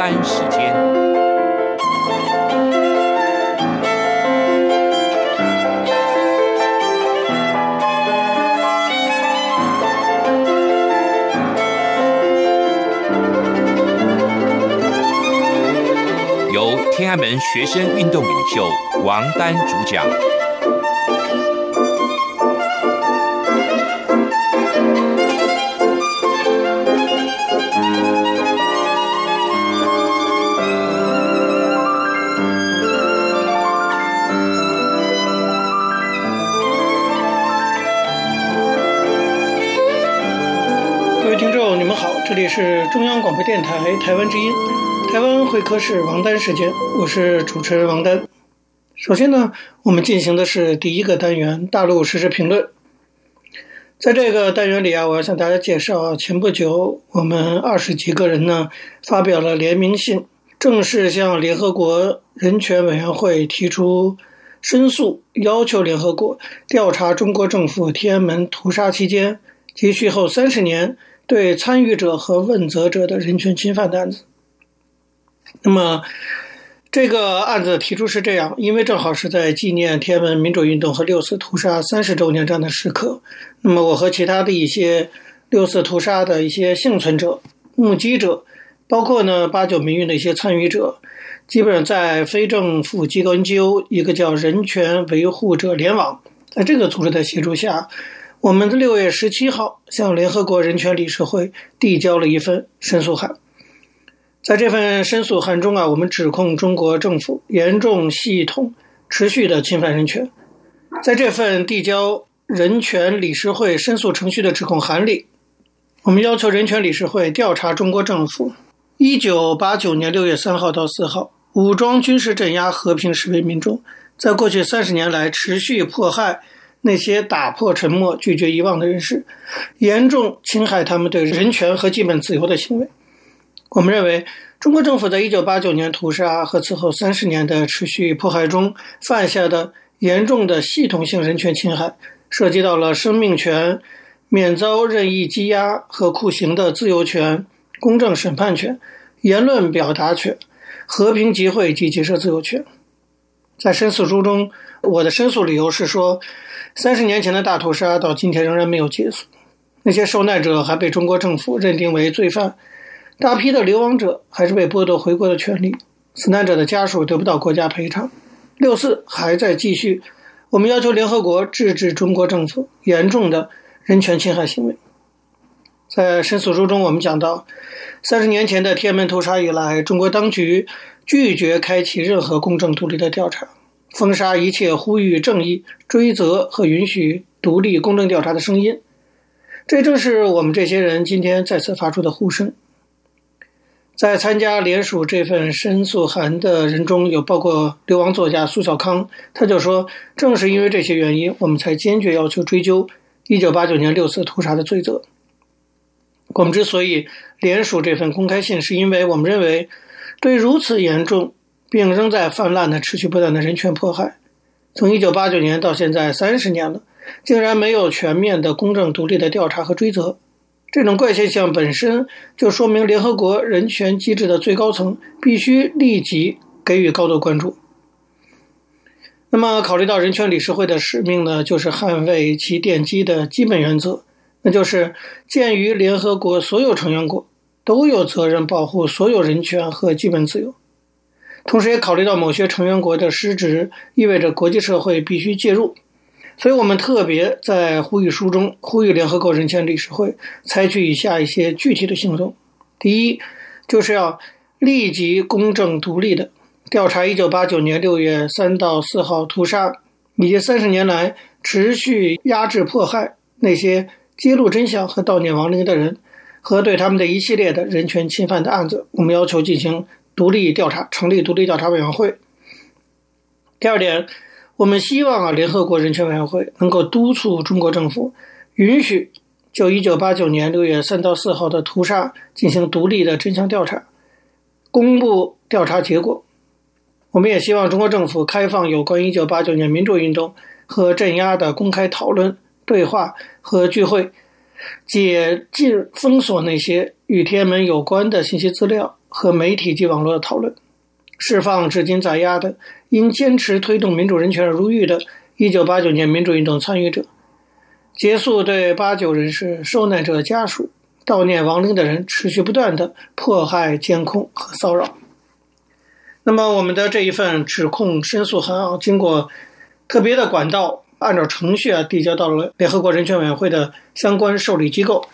丹时间，由天安门学生运动领袖王丹主讲。是中央广播电台台湾之音，台湾会客室王丹时间，我是主持人王丹。首先呢，我们进行的是第一个单元大陆时事评论。在这个单元里啊，我要向大家介绍，前不久我们二十几个人呢发表了联名信，正式向联合国人权委员会提出申诉，要求联合国调查中国政府天安门屠杀期间及随后三十年。对参与者和问责者的人权侵犯的案子。那么，这个案子提出是这样，因为正好是在纪念天安门民主运动和六四屠杀三十周年这样的时刻。那么，我和其他的一些六四屠杀的一些幸存者、目击者，包括呢八九民运的一些参与者，基本上在非政府机构 NGO 一个叫人权维护者联网，在这个组织的协助下。我们在六月十七号向联合国人权理事会递交了一份申诉函。在这份申诉函中啊，我们指控中国政府严重、系统、持续的侵犯人权。在这份递交人权理事会申诉程序的指控函里，我们要求人权理事会调查中国政府一九八九年六月三号到四号武装军事镇压和平示威民众，在过去三十年来持续迫害。那些打破沉默、拒绝遗忘的人士，严重侵害他们对人权和基本自由的行为。我们认为，中国政府在一九八九年屠杀和此后三十年的持续迫害中犯下的严重的系统性人权侵害，涉及到了生命权、免遭任意羁押和酷刑的自由权、公正审判权、言论表达权、和平集会及结社自由权。在申诉书中，我的申诉理由是说，三十年前的大屠杀到今天仍然没有结束，那些受难者还被中国政府认定为罪犯，大批的流亡者还是被剥夺回国的权利，死难者的家属得不到国家赔偿，六四还在继续。我们要求联合国制止中国政府严重的人权侵害行为。在申诉书中，我们讲到，三十年前的天安门屠杀以来，中国当局拒绝开启任何公正独立的调查。封杀一切呼吁正义、追责和允许独立公正调查的声音，这正是我们这些人今天再次发出的呼声。在参加联署这份申诉函的人中有包括流亡作家苏小康，他就说：“正是因为这些原因，我们才坚决要求追究1989年六四屠杀的罪责。我们之所以联署这份公开信，是因为我们认为，对如此严重。”并仍在泛滥的持续不断的人权迫害，从一九八九年到现在三十年了，竟然没有全面的公正独立的调查和追责，这种怪现象本身就说明联合国人权机制的最高层必须立即给予高度关注。那么，考虑到人权理事会的使命呢，就是捍卫其奠基的基本原则，那就是鉴于联合国所有成员国都有责任保护所有人权和基本自由。同时，也考虑到某些成员国的失职，意味着国际社会必须介入，所以我们特别在呼吁书中呼吁联合国人权理事会采取以下一些具体的行动：第一，就是要立即公正独立的调查1989年6月3到4号屠杀，以及三十年来持续压制迫害那些揭露真相和悼念亡灵的人和对他们的一系列的人权侵犯的案子，我们要求进行。独立调查，成立独立调查委员会。第二点，我们希望啊，联合国人权委员会能够督促中国政府允许就一九八九年六月三到四号的屠杀进行独立的真相调查，公布调查结果。我们也希望中国政府开放有关一九八九年民主运动和镇压的公开讨论、对话和聚会，解禁封锁那些与天安门有关的信息资料和媒体及网络的讨论，释放至今在押的因坚持推动民主人权而入狱的1989年民主运动参与者，结束对八九人士受难者家属悼念亡灵的人持续不断的迫害、监控和骚扰。那么，我们的这一份指控申诉函啊，经过特别的管道。按照程序啊，递交到了联合国人权委员会的相关受理机构，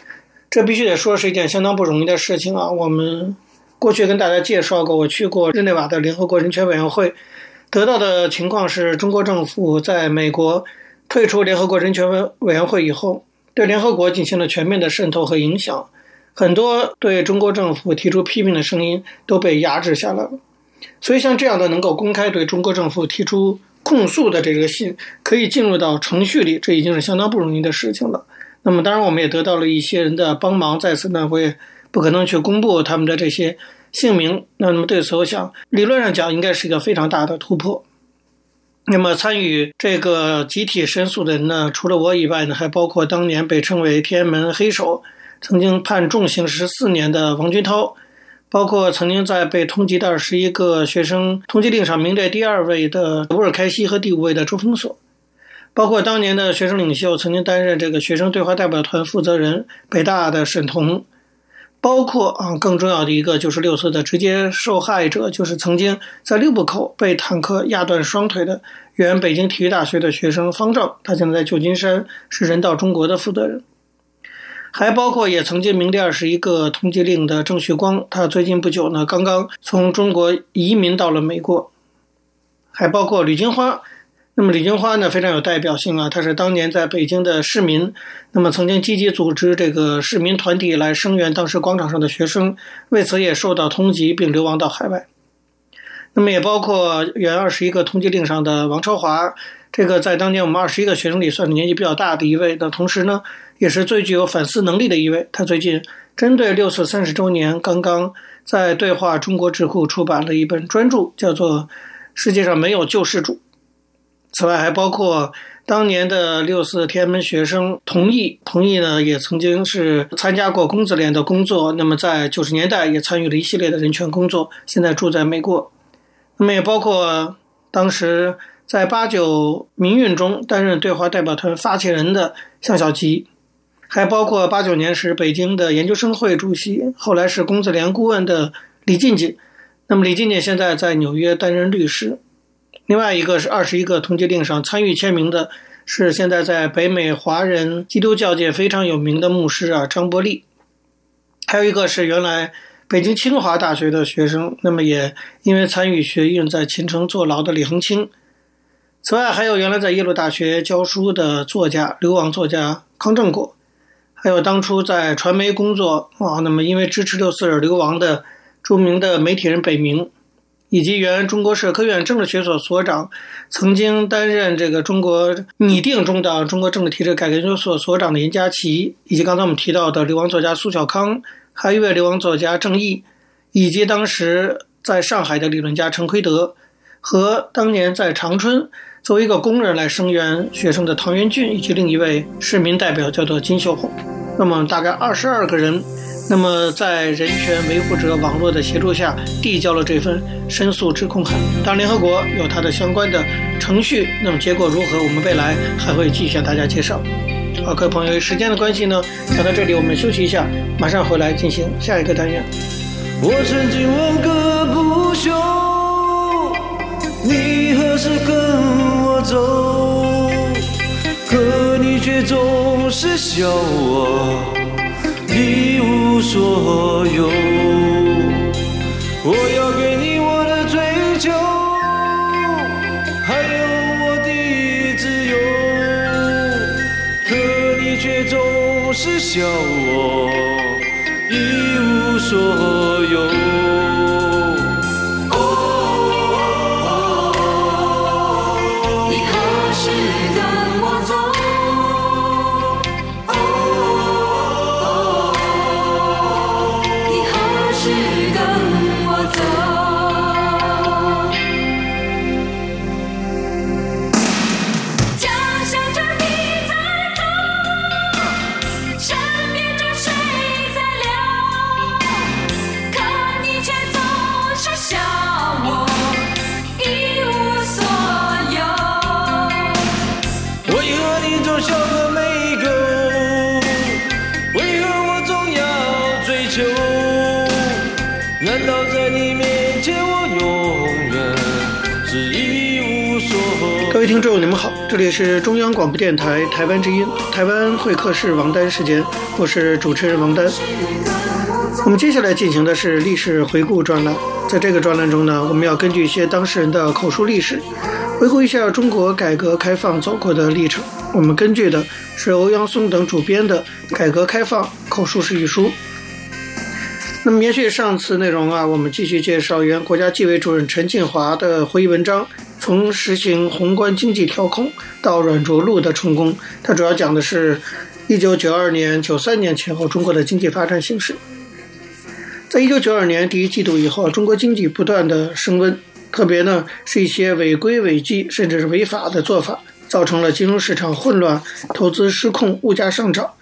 这必须得说是一件相当不容易的事情啊。我们过去跟大家介绍过，我去过日内瓦的联合国人权委员会，得到的情况是中国政府在美国退出联合国人权委员会以后，对联合国进行了全面的渗透和影响，很多对中国政府提出批评的声音都被压制下来了。所以，像这样的能够公开对中国政府提出。控诉的这个信可以进入到程序里，这已经是相当不容易的事情了。那么，当然我们也得到了一些人的帮忙，在此呢，我也不可能去公布他们的这些姓名。那么，对此，我想理论上讲，应该是一个非常大的突破。那么，参与这个集体申诉的人呢，除了我以外呢，还包括当年被称为天安门黑手、曾经判重刑十四年的王军涛。包括曾经在被通缉的二十一个学生通缉令上名列第二位的乌尔开西和第五位的周峰锁，包括当年的学生领袖曾经担任这个学生对话代表团负责人北大的沈彤，包括啊更重要的一个就是六四的直接受害者，就是曾经在六步口被坦克压断双腿的原北京体育大学的学生方丈，他现在在旧金山是人道中国的负责人。还包括也曾经名列二十一个通缉令的郑旭光，他最近不久呢，刚刚从中国移民到了美国。还包括吕金花，那么吕金花呢非常有代表性啊，他是当年在北京的市民，那么曾经积极组织这个市民团体来声援当时广场上的学生，为此也受到通缉并流亡到海外。那么也包括原二十一个通缉令上的王超华，这个在当年我们二十一个学生里算是年纪比较大的一位，那同时呢。也是最具有反思能力的一位。他最近针对六四三十周年，刚刚在对话中国智库出版了一本专著，叫做《世界上没有救世主》。此外，还包括当年的六四天安门学生童毅，童毅呢也曾经是参加过工字脸的工作，那么在九十年代也参与了一系列的人权工作，现在住在美国。那么也包括当时在八九民运中担任对话代表团发起人的项小吉。还包括八九年时北京的研究生会主席，后来是工字联顾问的李进进。那么李进进现在在纽约担任律师。另外一个是二十一个通缉令上参与签名的，是现在在北美华人基督教界非常有名的牧师啊张伯利。还有一个是原来北京清华大学的学生，那么也因为参与学运在秦城坐牢的李恒清。此外还有原来在耶鲁大学教书的作家流亡作家康正果。还有当初在传媒工作啊，那么因为支持六四而流亡的著名的媒体人北明，以及原中国社科院政治学所所长，曾经担任这个中国拟定中的中国政治体制改革研究所所长的严家祺，以及刚才我们提到的流亡作家苏小康，还有一位流亡作家郑毅，以及当时在上海的理论家陈奎德，和当年在长春。作为一个工人来声援学生的唐元俊，以及另一位市民代表叫做金秀红，那么大概二十二个人，那么在人权维护者网络的协助下，递交了这份申诉指控函。当然，联合国有它的相关的程序，那么结果如何，我们未来还会继续向大家介绍。好，各位朋友，时间的关系呢，讲到这里，我们休息一下，马上回来进行下一个单元。我曾经问个不休，你何时跟我走，可你却总是笑我一无所有。我要给你我的追求，还有我的自由，可你却总是笑我一无所有。一无所？各位听众，你们好，这里是中央广播电台台湾之音，台湾会客室王丹时间，我是主持人王丹。我们接下来进行的是历史回顾专栏，在这个专栏中呢，我们要根据一些当事人的口述历史，回顾一下中国改革开放走过的历程。我们根据的是欧阳松等主编的《改革开放口述史》一书。那么延续上次内容啊，我们继续介绍原国家纪委主任陈进华的回忆文章，从实行宏观经济调控到软着陆的成功。它主要讲的是1992年、93年前后中国的经济发展形势。在1992年第一季度以后，中国经济不断的升温，特别呢是一些违规违纪甚至是违法的做法，造成了金融市场混乱、投资失控、物价上涨，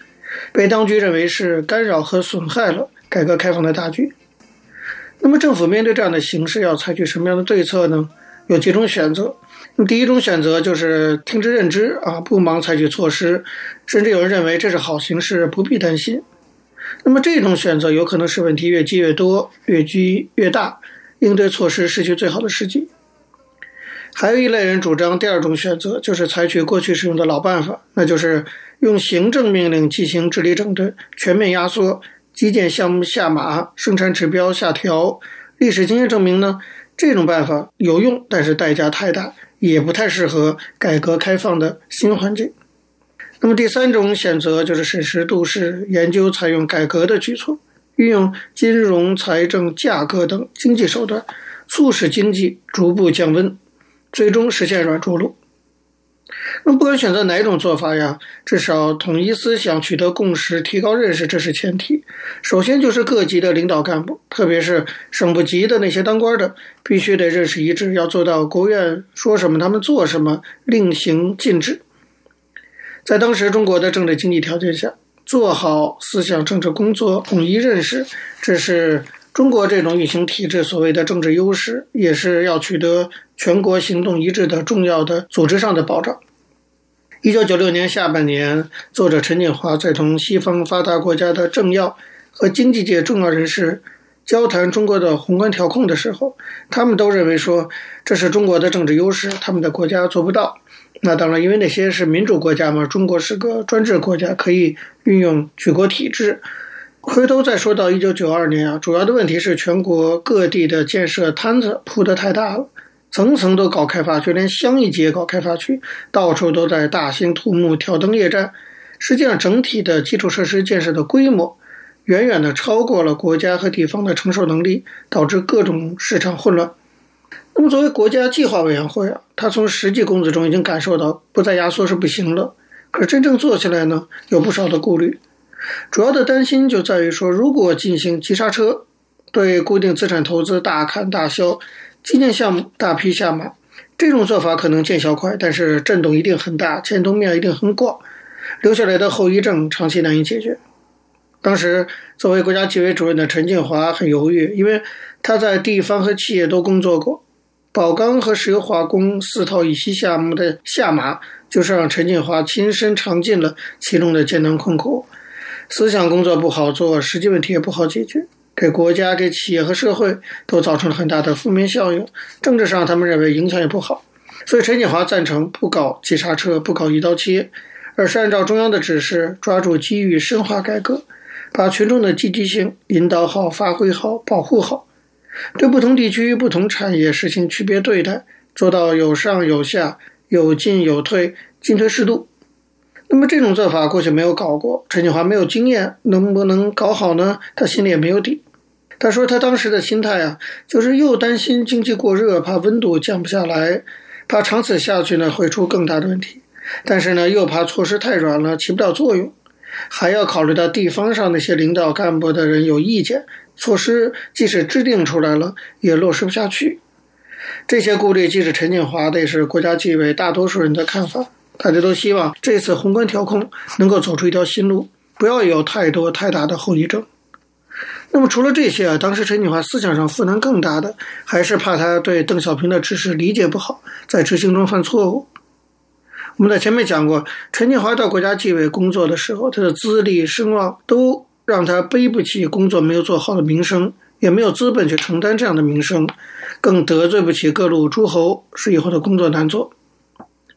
被当局认为是干扰和损害了。改革开放的大局，那么政府面对这样的形势，要采取什么样的对策呢？有几种选择。那么第一种选择就是听之任之啊，不忙采取措施，甚至有人认为这是好形势，不必担心。那么这种选择有可能使问题越积越多，越积越大，应对措施失去最好的时机。还有一类人主张第二种选择，就是采取过去使用的老办法，那就是用行政命令进行治理整顿，全面压缩。基建项目下马，生产指标下调。历史经验证明呢，这种办法有用，但是代价太大，也不太适合改革开放的新环境。那么第三种选择就是审时度势，研究采用改革的举措，运用金融、财政、价格等经济手段，促使经济逐步降温，最终实现软着陆。那不管选择哪种做法呀，至少统一思想、取得共识、提高认识，这是前提。首先就是各级的领导干部，特别是省部级的那些当官的，必须得认识一致，要做到国务院说什么他们做什么，令行禁止。在当时中国的政治经济条件下，做好思想政治工作，统一认识，这是中国这种运行体制所谓的政治优势，也是要取得全国行动一致的重要的组织上的保障。一九九六年下半年，作者陈进华在同西方发达国家的政要和经济界重要人士交谈中国的宏观调控的时候，他们都认为说这是中国的政治优势，他们的国家做不到。那当然，因为那些是民主国家嘛，中国是个专制国家，可以运用举国体制。回头再说到一九九二年啊，主要的问题是全国各地的建设摊子铺得太大了。层层都搞开发区，连乡一级也搞开发区，到处都在大兴土木、挑灯夜战。实际上，整体的基础设施建设的规模远远的超过了国家和地方的承受能力，导致各种市场混乱。那么，作为国家计划委员会啊，他从实际工作中已经感受到不再压缩是不行了。可是真正做起来呢，有不少的顾虑。主要的担心就在于说，如果进行急刹车，对固定资产投资大砍大削。基建项目大批下马，这种做法可能见效快，但是震动一定很大，牵动面一定很广，留下来的后遗症长期难以解决。当时作为国家纪委主任的陈建华很犹豫，因为他在地方和企业都工作过，宝钢和石油化工四套乙烯项目的下马，就是让陈建华亲身尝尽了其中的艰难困苦。思想工作不好做，实际问题也不好解决。给国家、给企业和社会都造成了很大的负面效应。政治上，他们认为影响也不好，所以陈锦华赞成不搞急刹车，不搞一刀切，而是按照中央的指示，抓住机遇深化改革，把群众的积极性引导好、发挥好、保护好，对不同地区、不同产业实行区别对待，做到有上有下、有进有退、进退适度。那么这种做法过去没有搞过，陈进华没有经验，能不能搞好呢？他心里也没有底。他说他当时的心态啊，就是又担心经济过热，怕温度降不下来，怕长此下去呢会出更大的问题，但是呢又怕措施太软了起不了作用，还要考虑到地方上那些领导干部的人有意见，措施即使制定出来了也落实不下去。这些顾虑既是陈进华的，也是国家纪委大多数人的看法。大家都希望这次宏观调控能够走出一条新路，不要有太多太大的后遗症。那么除了这些啊，当时陈进华思想上负担更大的，还是怕他对邓小平的指示理解不好，在执行中犯错误。我们在前面讲过，陈进华到国家纪委工作的时候，他的资历声望都让他背不起工作没有做好的名声，也没有资本去承担这样的名声，更得罪不起各路诸侯，使以后的工作难做。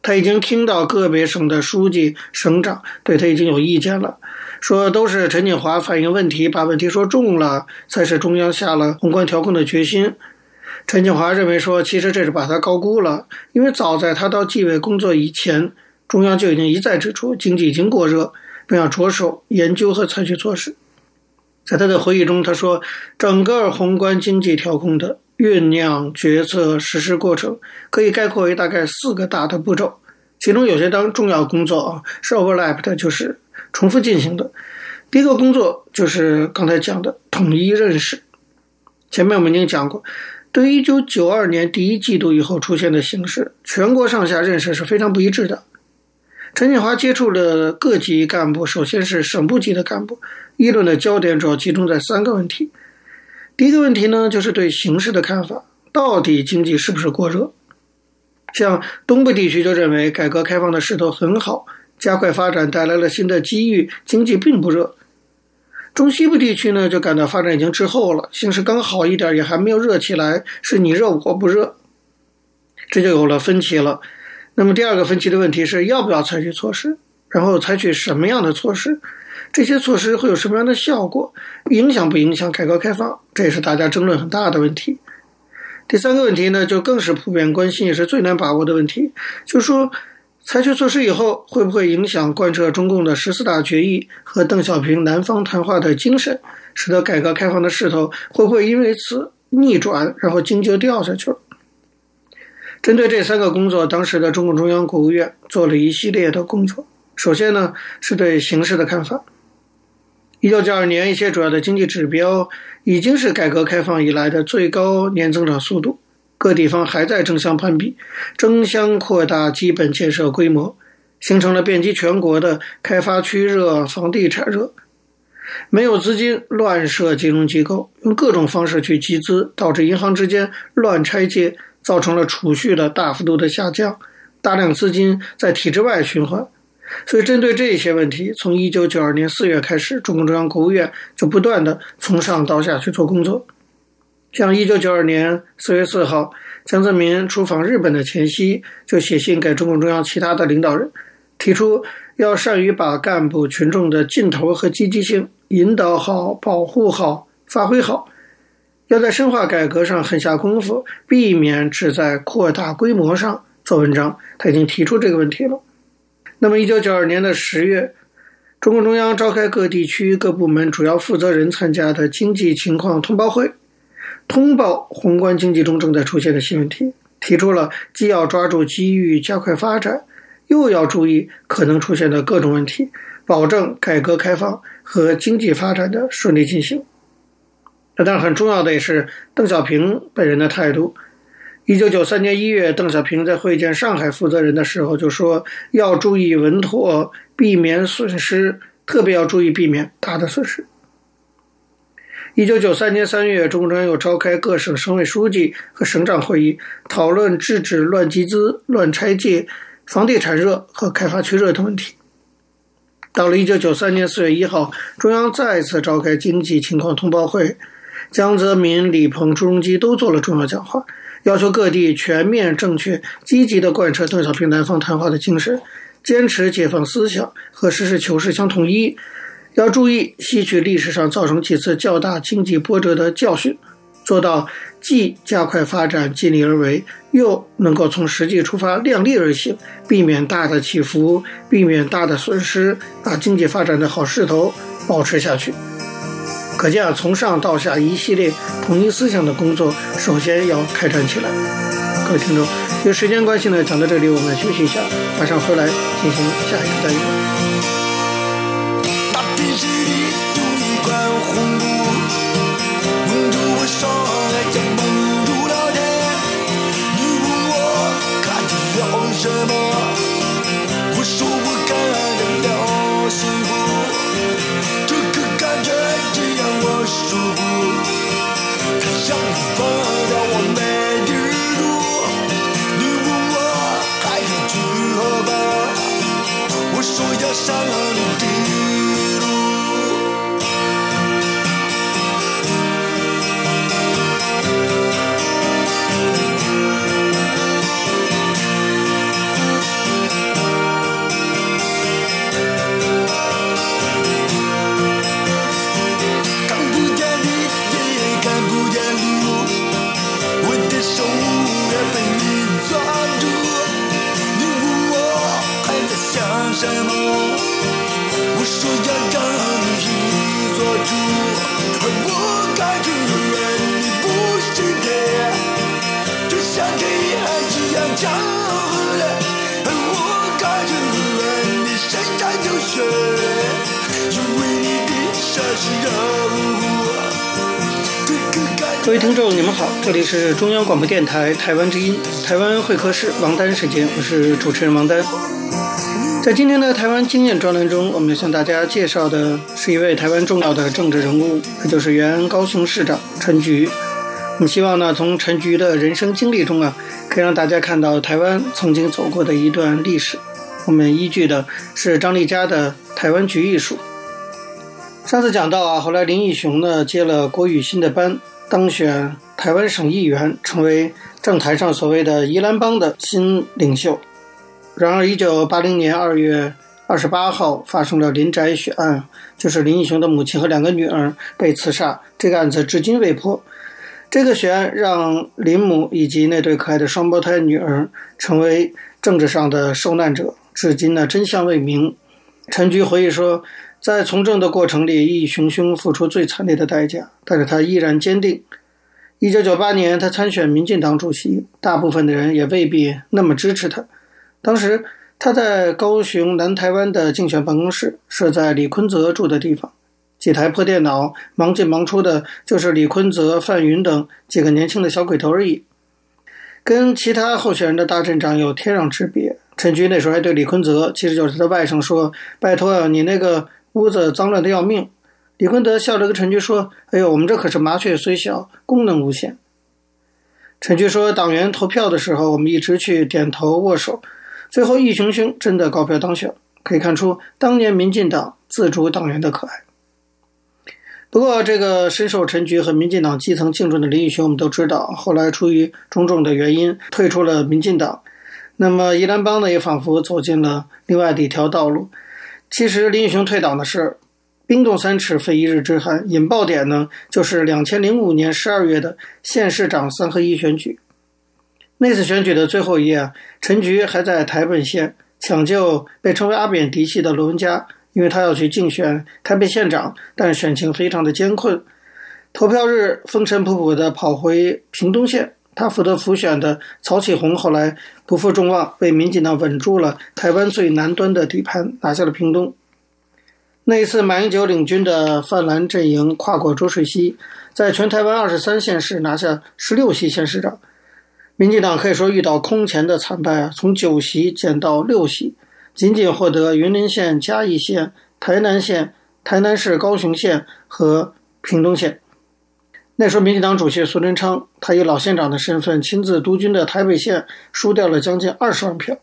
他已经听到个别省的书记、省长对他已经有意见了，说都是陈锦华反映问题，把问题说重了，才是中央下了宏观调控的决心。陈锦华认为说，其实这是把他高估了，因为早在他到纪委工作以前，中央就已经一再指出经济已经过热，并要着手研究和采取措施。在他的回忆中，他说，整个宏观经济调控的酝酿、决策、实施过程，可以概括为大概四个大的步骤，其中有些当重要工作啊是 overlap 的，就是重复进行的。第一个工作就是刚才讲的统一认识。前面我们已经讲过。对于一九九二年第一季度以后出现的形势，全国上下认识是非常不一致的。陈锦华接触的各级干部，首先是省部级的干部，议论的焦点主要集中在三个问题。第一个问题呢，就是对形势的看法，到底经济是不是过热？像东部地区就认为改革开放的势头很好，加快发展带来了新的机遇，经济并不热。中西部地区呢，就感到发展已经滞后了，形势刚好一点，也还没有热起来，是你热我不热，这就有了分歧了。那么第二个分歧的问题是要不要采取措施，然后采取什么样的措施，这些措施会有什么样的效果，影响不影响改革开放，这也是大家争论很大的问题。第三个问题呢，就更是普遍关心，也是最难把握的问题，就是说。采取措施以后，会不会影响贯彻中共的十四大决议和邓小平南方谈话的精神，使得改革开放的势头会不会因为此逆转，然后经就掉下去了？针对这三个工作，当时的中共中央、国务院做了一系列的工作。首先呢，是对形势的看法。一九九二年，一些主要的经济指标已经是改革开放以来的最高年增长速度。各地方还在争相攀比，争相扩大基本建设规模，形成了遍及全国的开发区热、房地产热。没有资金，乱设金融机构，用各种方式去集资，导致银行之间乱拆借，造成了储蓄的大幅度的下降，大量资金在体制外循环。所以，针对这些问题，从一九九二年四月开始，中共中央、国务院就不断的从上到下去做工作。像一九九二年四月四号，江泽民出访日本的前夕，就写信给中共中央其他的领导人，提出要善于把干部群众的劲头和积极性引导好、保护好、发挥好，要在深化改革上狠下功夫，避免只在扩大规模上做文章。他已经提出这个问题了。那么，一九九二年的十月，中共中央召开各地区各部门主要负责人参加的经济情况通报会。通报宏观经济中正在出现的新问题，提出了既要抓住机遇加快发展，又要注意可能出现的各种问题，保证改革开放和经济发展的顺利进行。那当然很重要的也是邓小平本人的态度。一九九三年一月，邓小平在会见上海负责人的时候就说，要注意稳妥，避免损失，特别要注意避免大的损失。一九九三年三月，中共中央又召开各省省委书记和省长会议，讨论制止乱集资、乱拆借、房地产热和开发区热等问题。到了一九九三年四月一号，中央再次召开经济情况通报会，江泽民、李鹏、朱镕基都做了重要讲话，要求各地全面、正确、积极地贯彻邓小平南方谈话的精神，坚持解放思想和实事求是相统一。要注意吸取历史上造成几次较大经济波折的教训，做到既加快发展尽力而为，又能够从实际出发量力而行，避免大的起伏，避免大的损失，把经济发展的好势头保持下去。可见啊，从上到下一系列统一思想的工作，首先要开展起来。各位听众，由于时间关系呢，讲到这里，我们休息一下，马上回来进行下一个单元。各位听众，你们好，这里是中央广播电台台湾之音台湾会客室王丹时间，我是主持人王丹。在今天的台湾经验专栏中，我们要向大家介绍的是一位台湾重要的政治人物，那就是原高雄市长陈菊。我们希望呢，从陈菊的人生经历中啊，可以让大家看到台湾曾经走过的一段历史。我们依据的是张丽佳的《台湾局艺术》。上次讲到啊，后来林义雄呢接了郭雨新的班，当选台湾省议员，成为政坛上所谓的宜兰帮的新领袖。然而，一九八零年二月二十八号发生了林宅血案，就是林义雄的母亲和两个女儿被刺杀，这个案子至今未破。这个血案让林母以及那对可爱的双胞胎女儿成为政治上的受难者，至今呢真相未明。陈菊回忆说。在从政的过程里，义雄兄付出最惨烈的代价，但是他依然坚定。一九九八年，他参选民进党主席，大部分的人也未必那么支持他。当时他在高雄南台湾的竞选办公室设在李坤泽住的地方，几台破电脑，忙进忙出的，就是李坤泽、范云等几个年轻的小鬼头而已。跟其他候选人的大阵仗有天壤之别。陈菊那时候还对李坤泽，其实就是他的外甥说：“拜托啊，你那个。”屋子脏乱的要命，李坤德笑着跟陈菊说：“哎呦，我们这可是麻雀虽小，功能无限。”陈菊说：“党员投票的时候，我们一直去点头握手，最后义雄雄真的高票当选，可以看出当年民进党自主党员的可爱。”不过，这个深受陈菊和民进党基层敬重的林义雄，我们都知道，后来出于种种的原因退出了民进党。那么宜兰帮呢，也仿佛走进了另外的一条道路。其实林义雄退党的事，冰冻三尺非一日之寒。引爆点呢，就是两千零五年十二月的县市长三合一选举。那次选举的最后一夜，陈菊还在台本县抢救被称为阿扁嫡系的罗文嘉，因为他要去竞选台北县长，但选情非常的艰困。投票日风尘仆仆地跑回屏东县。他负责辅选的曹启宏后来不负众望，被民进党稳住了台湾最南端的底盘，拿下了屏东。那一次，马英九领军的泛蓝阵营跨过浊水溪，在全台湾二十三县市拿下十六席县市长。民进党可以说遇到空前的惨败啊，从九席减到六席，仅仅获得云林县、嘉义县、台南县、台南市高雄县和屏东县。那时候，民进党主席苏贞昌，他以老县长的身份亲自督军的台北县，输掉了将近二十万票。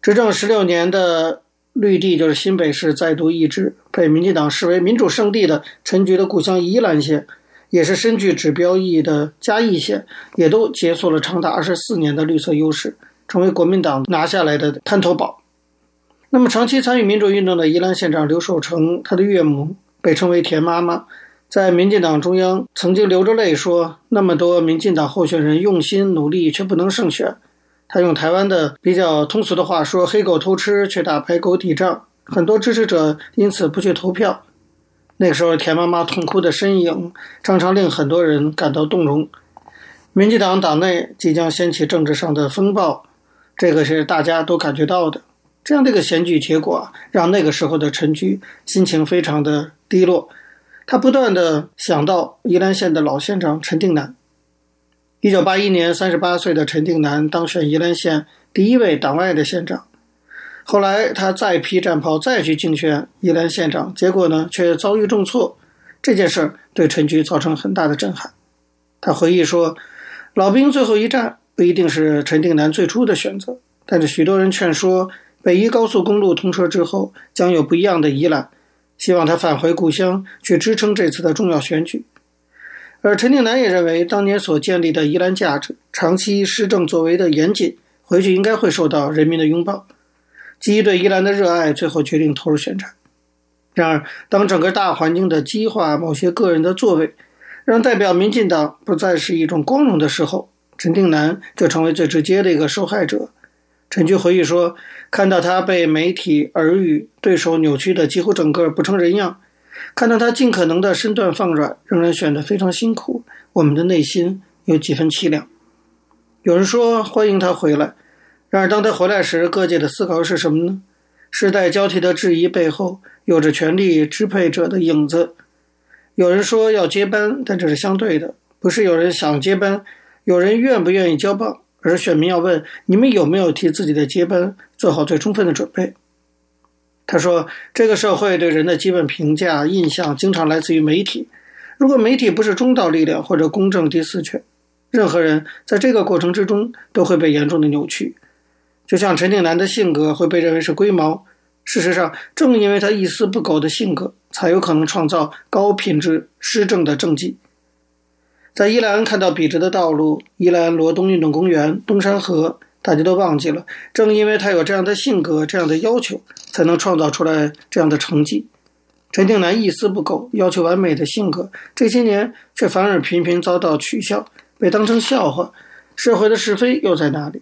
执政十六年的绿地，就是新北市再度易主，被民进党视为民主圣地的陈菊的故乡宜兰县，也是深具指标意义的嘉义县，也都结束了长达二十四年的绿色优势，成为国民党拿下来的滩头堡。那么，长期参与民主运动的宜兰县长刘守成，他的岳母被称为田妈妈。在民进党中央曾经流着泪说：“那么多民进党候选人用心努力，却不能胜选。”他用台湾的比较通俗的话说：“黑狗偷吃，却打白狗抵账。”很多支持者因此不去投票。那个时候，田妈妈痛哭的身影常常令很多人感到动容。民进党党内即将掀起政治上的风暴，这个是大家都感觉到的。这样的一个选举结果，让那个时候的陈菊心情非常的低落。他不断地想到宜兰县的老县长陈定南。一九八一年，三十八岁的陈定南当选宜兰县第一位党外的县长。后来他再披战袍，再去竞选宜兰县长，结果呢却遭遇重挫。这件事对陈菊造成很大的震撼。他回忆说：“老兵最后一战不一定是陈定南最初的选择，但是许多人劝说，北宜高速公路通车之后，将有不一样的宜兰。”希望他返回故乡去支撑这次的重要选举，而陈定南也认为，当年所建立的宜兰价值、长期施政作为的严谨，回去应该会受到人民的拥抱。基于对宜兰的热爱，最后决定投入选战。然而，当整个大环境的激化，某些个人的作为，让代表民进党不再是一种光荣的时候，陈定南就成为最直接的一个受害者。陈菊回忆说：“看到他被媒体、耳语、对手扭曲的几乎整个不成人样，看到他尽可能的身段放软，仍然选得非常辛苦，我们的内心有几分凄凉。有人说欢迎他回来，然而当他回来时，各界的思考是什么呢？世代交替的质疑背后，有着权力支配者的影子。有人说要接班，但这是相对的，不是有人想接班，有人愿不愿意交棒，而选民要问你们有没有替自己的接班做好最充分的准备。他说：“这个社会对人的基本评价、印象，经常来自于媒体。如果媒体不是中道力量或者公正第四权，任何人在这个过程之中都会被严重的扭曲。就像陈定南的性格会被认为是龟毛，事实上，正因为他一丝不苟的性格，才有可能创造高品质施政的政绩。在宜兰看到笔直的道路，宜兰罗东运动公园、东山河。”大家都忘记了，正因为他有这样的性格、这样的要求，才能创造出来这样的成绩。陈定南一丝不苟、要求完美的性格，这些年却反而频频遭到取笑，被当成笑话。社会的是非又在哪里？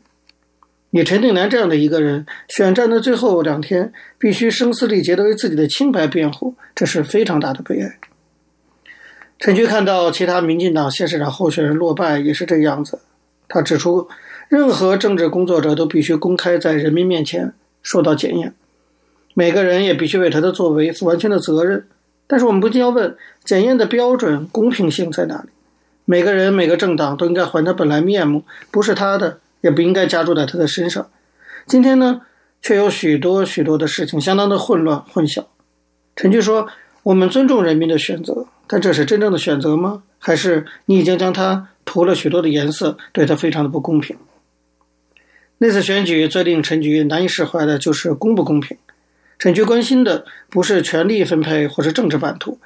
你陈定南这样的一个人，选战的最后两天，必须声嘶力竭地为自己的清白辩护，这是非常大的悲哀。陈菊看到其他民进党县市长候选人落败，也是这个样子。他指出。任何政治工作者都必须公开在人民面前受到检验，每个人也必须为他的作为负完全的责任。但是我们不禁要问：检验的标准、公平性在哪里？每个人、每个政党都应该还他本来面目，不是他的，也不应该加注在他的身上。今天呢，却有许多许多的事情相当的混乱混淆。陈菊说：“我们尊重人民的选择，但这是真正的选择吗？还是你已经将它涂了许多的颜色，对他非常的不公平？”那次选举最令陈菊难以释怀的就是公不公平。陈菊关心的不是权力分配或是政治版图，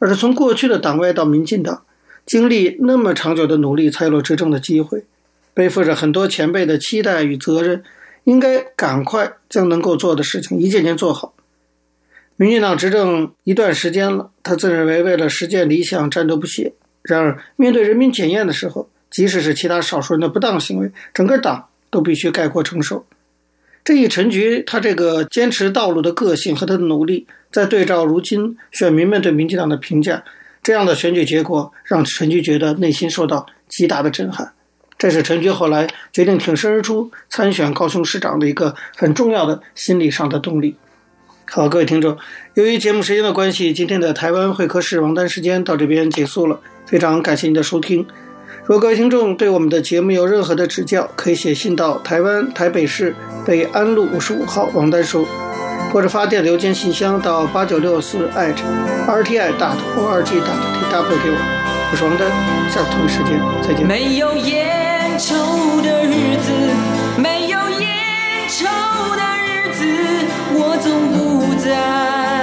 而是从过去的党外到民进党，经历那么长久的努力才有了执政的机会，背负着很多前辈的期待与责任，应该赶快将能够做的事情一件件做好。民进党执政一段时间了，他自认为为了实践理想战斗不懈，然而面对人民检验的时候，即使是其他少数人的不当行为，整个党。都必须概括承受。这一陈菊，他这个坚持道路的个性和他的努力，在对照如今选民们对民进党的评价，这样的选举结果让陈菊觉得内心受到极大的震撼。这是陈菊后来决定挺身而出参选高雄市长的一个很重要的心理上的动力。好，各位听众，由于节目时间的关系，今天的台湾会客室王丹时间到这边结束了。非常感谢您的收听。如果各位听众对我们的节目有任何的指教，可以写信到台湾台北市北安路五十五号王丹收，或者发电邮件信箱到八九六四 @rti dot org dot tw 给我。我是王丹，下次同一时间再见。没有烟抽的日子，没有烟抽的日子，我总不在